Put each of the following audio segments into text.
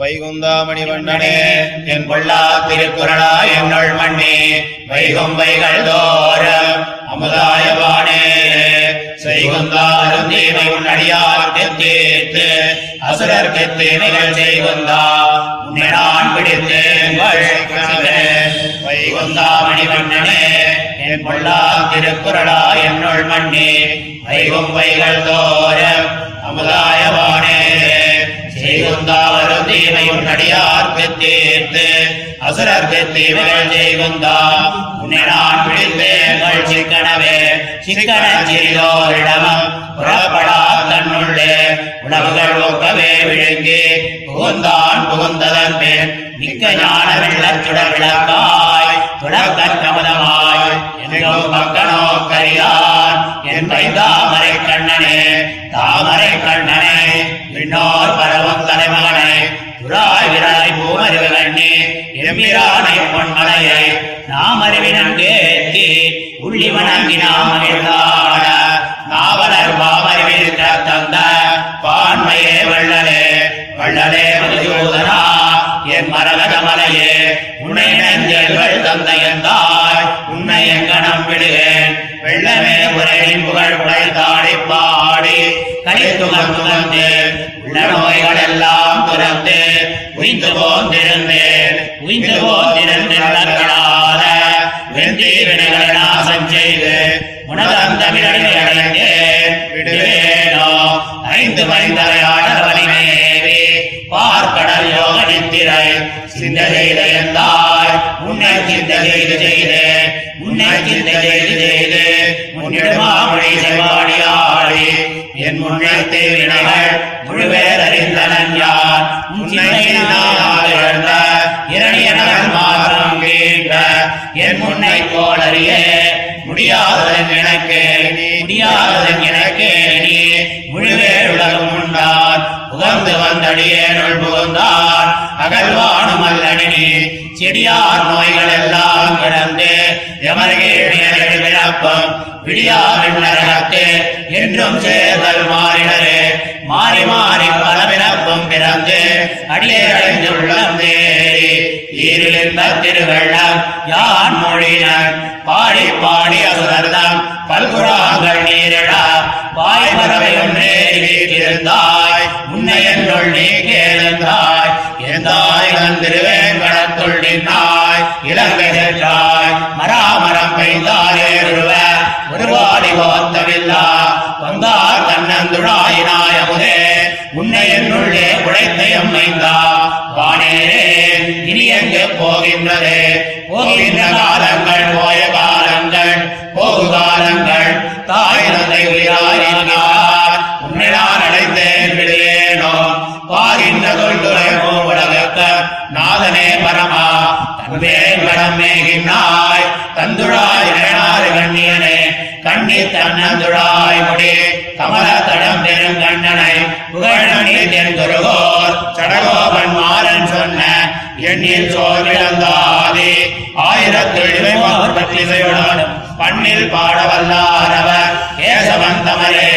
வைகுந்தாமணி வண்ணனே என் பொல்லா திருக்குறளா என்னுள் மண்ணே வைகும் வைகள் தோறும் அமுதாயவானே. செய்குந்தாரும் தீமை உன்னடியார்க்கு தீர்த்து அசுரர்க்கு தீமைகள் செய்குந்தா நான் பிடித்தேன் வைகுந்தாமணி வண்ணனே என் பொல்லா திருக்குறளா என்னுள் மண்ணே வைகும் வைகள் தோறும் அமுதாயவானே. செய்குந்தாவரும் தீமையும் தீர்த்து அசுரர்க்கு தீமைகள் செய்குந்தா உன்னை நான் பிடித்தேங்கள் சிக்கனவே சிக்கன சிறிதோரிடமும் புறப்படா தன்னுள்ளே. உணவுகள் ஒக்கவே விழுங்கி புகுந்தான் புகுந்ததன் பின் மிக்க ஞான வெள்ளச் விளக்காய் துடக்கற் எங்கும் பக்கனோ கரியான் என் தாமரை கண்ணனே தாமரை கண்ணனே விண்ணோர் எம்பிரானை பொன்மலையை நாம் அறிவினம் கேட்டி உள்ளி வணங்கி நாம் மகிழ்ந்தாட நாவலர் பாமறிவிருக்க தந்த பான்மையே வள்ளலே வள்ளலே மதுசூதனா என் மரகத மலையே உன்னை நெஞ்சல்கள் தந்தையந்தாய் உன்னை எங்கனம் விடுகேன் வெள்ளமே உரையின் புகழ் உடைத்தாடி பாடி கலித்துகம் துகந்து உள்ள நோய்கள் எல்லாம் உய்ந்து போந்திருந்தேன் உய்ந்து போந்திருந்தால வெந்தி வினைகள் செய்து உனதந்த விரலை அடைந்தேன் விடுவேனோ ஐந்து பைந்தரையாடல் வலிமேவி பார்க்கடல் யோக நித்திரை சிந்த செய்த எந்தாய் உன்னை சிந்த செய்து செய்து உன்னை சிந்த செய்து செய்து என் வினைகள் முழுவேர் அறிந்தனன் யார்? உன்னை என் முன்னை போலறிய முடியாததன் எனக்கு முடியாததன் எனக்கு வந்தடியேனுள் புகுந்தான் அகழ்வானும் அல்லடி செடியார் நோய்கள் எல்லாம் கிடந்து எமர்கேணியர்கள் விளப்பம் விடியாவின் நரகத்து என்றும் சேர்தல் மாறினரே மாறி மாறி பல விளப்பம் பிறந்து அடியடைந்து தேறி. ஈரிலிருந்த திருவள்ளம் யான் மொழியினர்? பாடி பாடி அசுரர்தம் பல்குறாங்கள் நீரிடா. வாய் பறவையும் நேரி வீட்டிருந்தாய் உன்னை என்னுள் நீ கேளுந்தாய் எந்தாய் திருவேங்கடத்துள் நின்றாய் இலங்கை சென்றாய் மராமரம் பெய்தாரேருவ ஒருவாடி கோத்தவில்லா வந்தார் தன்னந்துழாயினாய் அமுதே. உன்னை என்னுள்ளே உழைத்த எம்மைந்தா வானேரே இனி எங்கு போகின்றது? போகின்ற கால நாதனே பரமா தந்தே கடம் மேகினாய் தந்துழாய் நேனாறு கண்ணியனே கண்ணீர் தன்னந்துழாய் முடி கமல தடம் பெருங்கண்ணனை புகழனி தென்குருகோர் சடகோபன் மாறன் சொன்ன எண்ணில் சோழிழந்தாதே ஆயிரத்தெழுமையோர் பற்றி பண்ணில் பாட வல்லாரவர் கேசவன் தமரே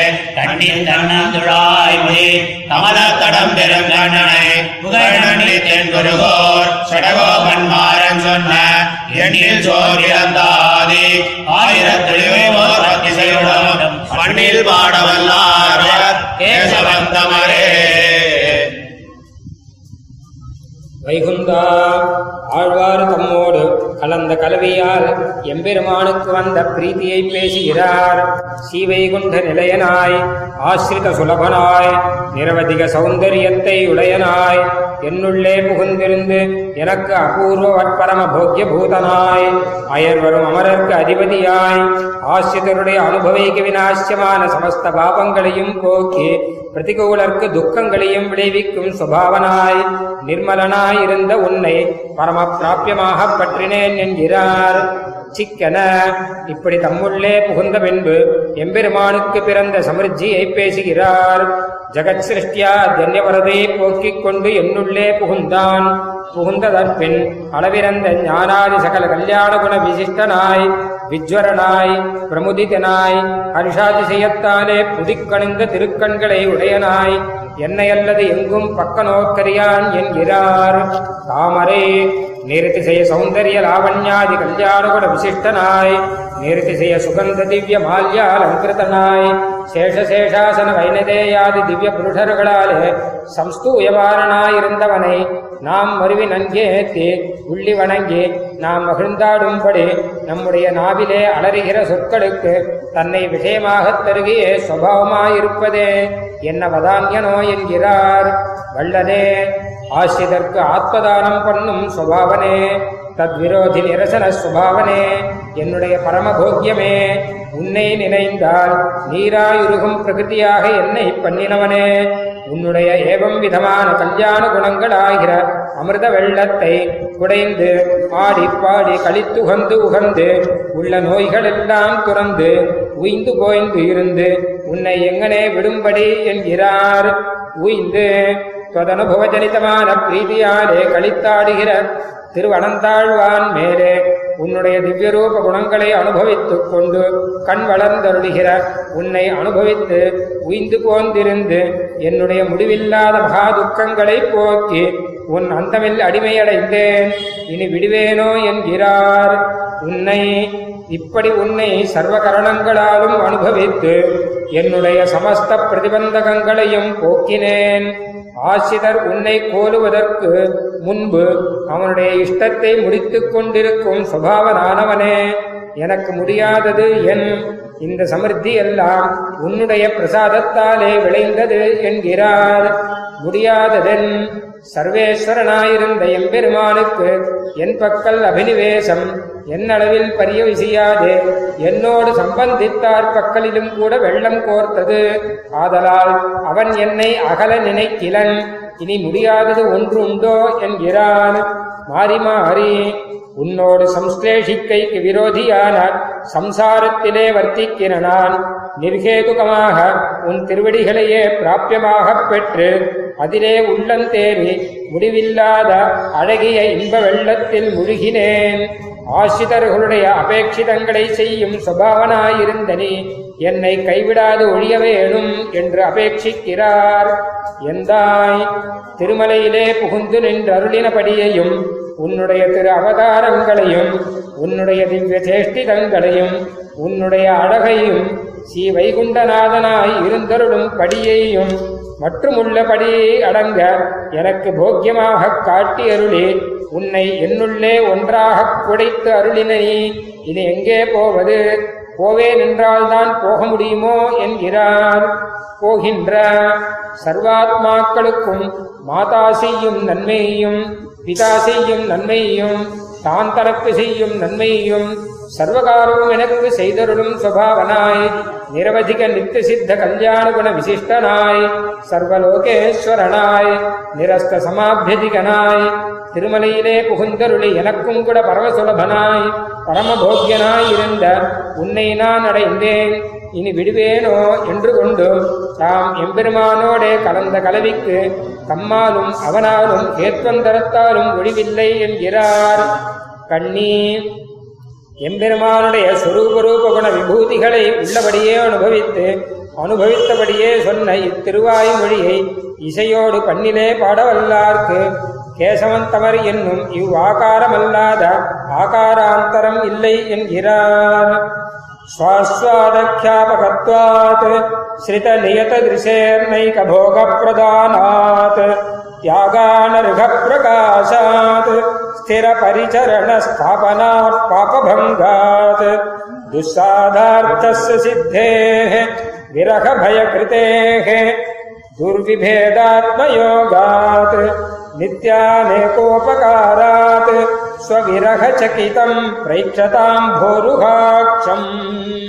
கண்ணில் தன்னந்துழாய் முடி கமல தடம் பெருங்கண்ணனை புகழனி தென்குருகோர் சடகோபன் மாறன் சொன்ன எண்ணில் சோழிழந்தாதே ஆயிரத்தெழுமையோர் பற்றி வைகுந்தா ஆழ்வார் தம்மோடு கலந்த கலவையால் எம்பெருமானுக்கு வந்த பிரீத்தியை பேசுகிறார். ஸ்ரீவைகுண்ட நிலையனாய் ஆசிரித சுலபனாய் நிரவதிக சௌந்தரியத்தை உடையனாய் என்னுள்ளே புகுந்திருந்து எனக்கு அபூர்வ வட்பரம போக்கிய பூதனாய் அயர் வரும் அமரர்க்கு அதிபதியாய். ஆசிரியருடைய அனுபவிக்க விநாசியமான சமஸ்த பாபங்களையும் போக்கி பிரதிகூலர்க்கு துக்கங்களையும் விளைவிக்கும் சுபாவனாய். நிர்மலனாய் இருந்த உன்னை பரம பிராபியமாக பற்றினேன் என்கிறார். சிக்கன. இப்படி தம்முள்ளே புகுந்த பின்பு எம்பெருமானுக்கு பிறந்த சமிருத்தியை பேசுகிறார். ஜெகத் சிருஷ்டியா தன்யவரதை போக்கிக் கொண்டு என்னுள்ளே புகுந்தான். புகுந்ததற்பின் அளவிறந்த ஞானாதி சகல கல்யாண குண விசிஷ்டனாய். விஜ்வரனாய் பிரமுதிதனாய் ஹர்ஷாதிசயத்தாலே புதிக்கணிந்த திருக்கண்களை உடையனாய் என்னை அல்லது எங்கும் பக்க நோக்கரியான் என்கிறார். தாமரே நிறுத்திசைய சௌந்தரிய லாவண்யாதி கல்யாணகுண விசிஷ்டனாய் நிறுத்திசைய சுகந்த திவ்ய மால்யாலங்கிருத்தனாய் சேஷசேஷாசன வைனதேயாதி திவ்ய புருஷர்களாலே சம்ஸ்தூயவாரனாயிருந்தவனை நாம் மருவி நஞ்சேத்தி உள்ளி வணங்கி நாம் மகிழ்ந்தாடும்படி நம்முடைய நாவிலே அலறுகிற சொற்களுக்கு தன்னை விஷயமாகத் தருகியே சுவாவமாயிருப்பதே என்ன வதான்யனோ என்கிறார். வல்லனே ஆசிரியதற்கு ஆத்மதானம் பண்ணும் சுபாவனே தத்விரோதி நிரசன சுபாவனே என்னுடைய பரமபோக்கியமே உன்னை நினைந்தால் நீராயுருகும் பிரகிருதியாக என்னை பண்ணினவனே. உன்னுடைய ஏவம் விதமான கல்யாண குணங்களாகிற அமிர்த வெள்ளத்தை குடைந்து ஆடி பாடி கழித்துகந்து உகந்து உள்ள நோய்கள் எல்லாம் துறந்து உய்ந்து போய்ந்து இருந்து உன்னை எங்கனே விடும்படி என்கிறார். உய்ந்து தொதனுபவஜனிதமான பிரீதியாலே கழித்தாடுகிற திருவனந்தாழ்வான் மேலே உன்னுடைய திவ்யரூப குணங்களை அனுபவித்துக் கொண்டு கண் வளர்ந்தருளுகிற உன்னை அனுபவித்து உய்ந்து போந்திருந்து என்னுடைய முடிவில்லாத மகா துக்கங்களை போக்கி உன் அந்தமில் அடிமையடைந்தேன். இனி விடுவேனோ என்கிறார். உன்னை இப்படி உன்னை சர்வ கரணங்களாலும் அனுபவித்து என்னுடைய சமஸ்த பிரதிபந்தகங்களையும் போக்கினேன். ஆசிதர் உன்னை கோலுவதற்கு முன்பு அவனுடைய இஷ்டத்தை முடித்துக் கொண்டிருக்கும் சுபாவனானவனே எனக்கு முடியாதது என் இந்த சமிருத்தி எல்லாம் உன்னுடைய பிரசாதத்தாலே விளைந்தது என்கிறார். முடியாததென் சர்வேஸ்வரனாயிருந்த எம்பெருமானுக்கு என் பக்கல் அபினிவேசம் என்னளவில் பரியவிசியாதே என்னோடு சம்பந்தித்தார் பக்கலிலும் கூட வெள்ளம் கோர்த்தது. ஆதலால் அவன் என்னை அகல நினைக்கிலன். இனி முடியாதது ஒன்று உண்டோ என்கிறான். மாறி மாறி உன்னோடு சம்ஸ்லேஷிக்கைக்கு விரோதியான சம்சாரத்திலே வர்த்திக்கிற நான் நிர்கேதுகமாக உன் திருவடிகளையே பிராபியமாகப் பெற்று அதிலே உள்ளந்தேறி முடிவில்லாத அழகிய இன்ப வெள்ளத்தில் முழுகினேன். ஆசிரியர்களுடைய அபேட்சிதங்களை செய்யும் சுபாவனாயிருந்த நீ என்னை கைவிடாது ஒழிய வேணும் என்று அபேட்சிக்கிறார். எந்தாய்? திருமலையிலே புகுந்து நின்றருளினபடியையும் உன்னுடைய திரு அவதாரங்களையும் உன்னுடைய திவ்ய சேஷ்டிதங்களையும் உன்னுடைய அழகையும் ஸ்ரீ வைகுண்டநாதனாய் இருந்தருளும் படியையும் மற்றுமுள்ளபடி அடங்க எனக்கு போக்கியமாகக் காட்டி அருளே உன்னை என்னுள்ளே ஒன்றாகக் குடைத்து அருளினை. இது எங்கே போவது? போவே நின்றால்தான் போக முடியுமோ என்கிறார். போகின்ற சர்வாத்மாக்களுக்கும் மாதா செய்யும் நன்மையையும் பிதா செய்யும் நன்மையையும் தான் தனக்கு செய்யும் நன்மையையும் சர்வகாரம் எனக்கு செய்தருளும் சுபாவனாய். நிரவதிக நித்திய சித்த கல்யாண குண விசிஷ்டனாய். சர்வலோகேஸ்வரனாய். நிரஸ்த சமாபியதிகனாய். திருமலையிலே புகுந்தருளி எனக்கும் கூட பரமசுலபனாய். பரமபோக்கியனாய் இருந்த உன்னை நான் அடைந்தேன். இனி விடுவேனோ என்று கொண்டு தாம் எம்பெருமானோடே கலந்த கலவிக்கு தம்மாலும் அவனாலும் ஏற்பந்தரத்தாலும் ஒழிவில்லை என்கிறார். கண்ணீர் எம்பெருமானுடைய சுரூபரூப குண விபூதிகளை உள்ளபடியே அனுபவித்து அனுபவித்தபடியே சொன்ன இத்திருவாய்மொழியை இசையோடு பண்ணிலே பாடவல்லார்க்கு கேசவந்தமர் என்னும் இவ்வாகாரமல்லாத ஆகாராந்தரம் இல்லை என்கிறார் स्वास्वादख्यापकत्वात् श्रितनियतदृशेर्नैकभोगप्रदानात् त्यागानर्घप्रकाशात् स्थिर परिचरण स्थापना पापभंगात दुस्साधार्थ सिद्धे विरह भय कृते दुर्विभेदात्मयोगात्, नित्यानेकोपकारात् स्वविरह चकितम् प्रेक्षताम् भोरुहाक्षम्।